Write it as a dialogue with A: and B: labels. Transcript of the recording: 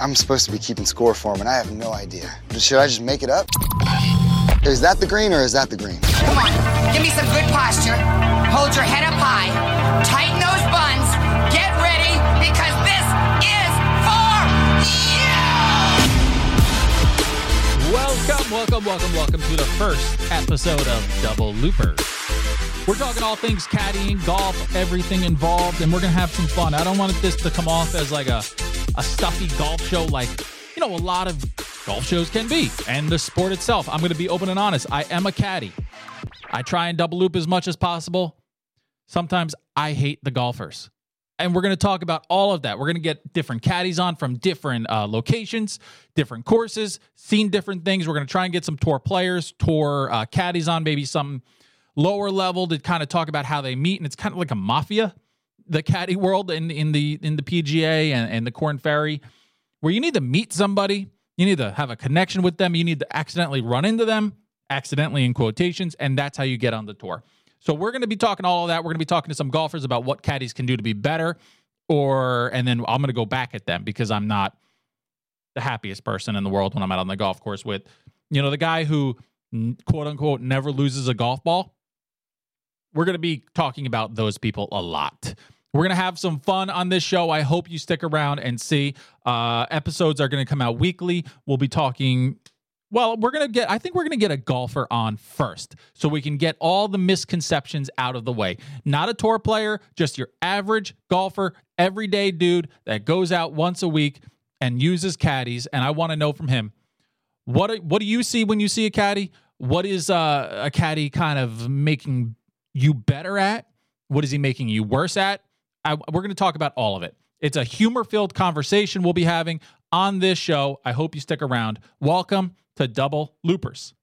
A: I'm supposed to be keeping score for him, and I have no idea. Should I just make it up? Is that the green or is that the green?
B: Come on, give me some good posture. Hold your head up high. Tighten those buns. Get ready because this is for you!
C: Welcome, welcome, welcome, welcome to the first episode of Double Looper. We're talking all things caddying, golf, everything involved, and we're gonna have some fun. I don't want this to come off as like a, a stuffy golf show like you know a lot of golf shows can be, and the sport itself. I'm gonna be open and honest. I am a caddy. I try and double loop as much as possible. Sometimes I hate the golfers. And we're going to talk about all of that. We're going to get different caddies on from different uh, locations, different courses, seen different things. We're going to try and get some tour players, tour uh, caddies on, maybe some lower level to kind of talk about how they meet. And it's kind of like a mafia, the caddy world in, in the in the PGA and, and the Korn Ferry, where you need to meet somebody, you need to have a connection with them, you need to accidentally run into them, accidentally in quotations, and that's how you get on the tour. So we're going to be talking all of that. We're going to be talking to some golfers about what caddies can do to be better, or and then I'm going to go back at them because I'm not the happiest person in the world when I'm out on the golf course with, you know, the guy who quote unquote never loses a golf ball. We're going to be talking about those people a lot. We're going to have some fun on this show. I hope you stick around and see. Uh, episodes are going to come out weekly. We'll be talking well, we're going to get, I think we're going to get a golfer on first so we can get all the misconceptions out of the way. Not a tour player, just your average golfer, everyday dude that goes out once a week and uses caddies. And I want to know from him what, what do you see when you see a caddy? What is uh, a caddy kind of making you better at? What is he making you worse at? I, we're going to talk about all of it. It's a humor filled conversation we'll be having on this show. I hope you stick around. Welcome to Double Loopers.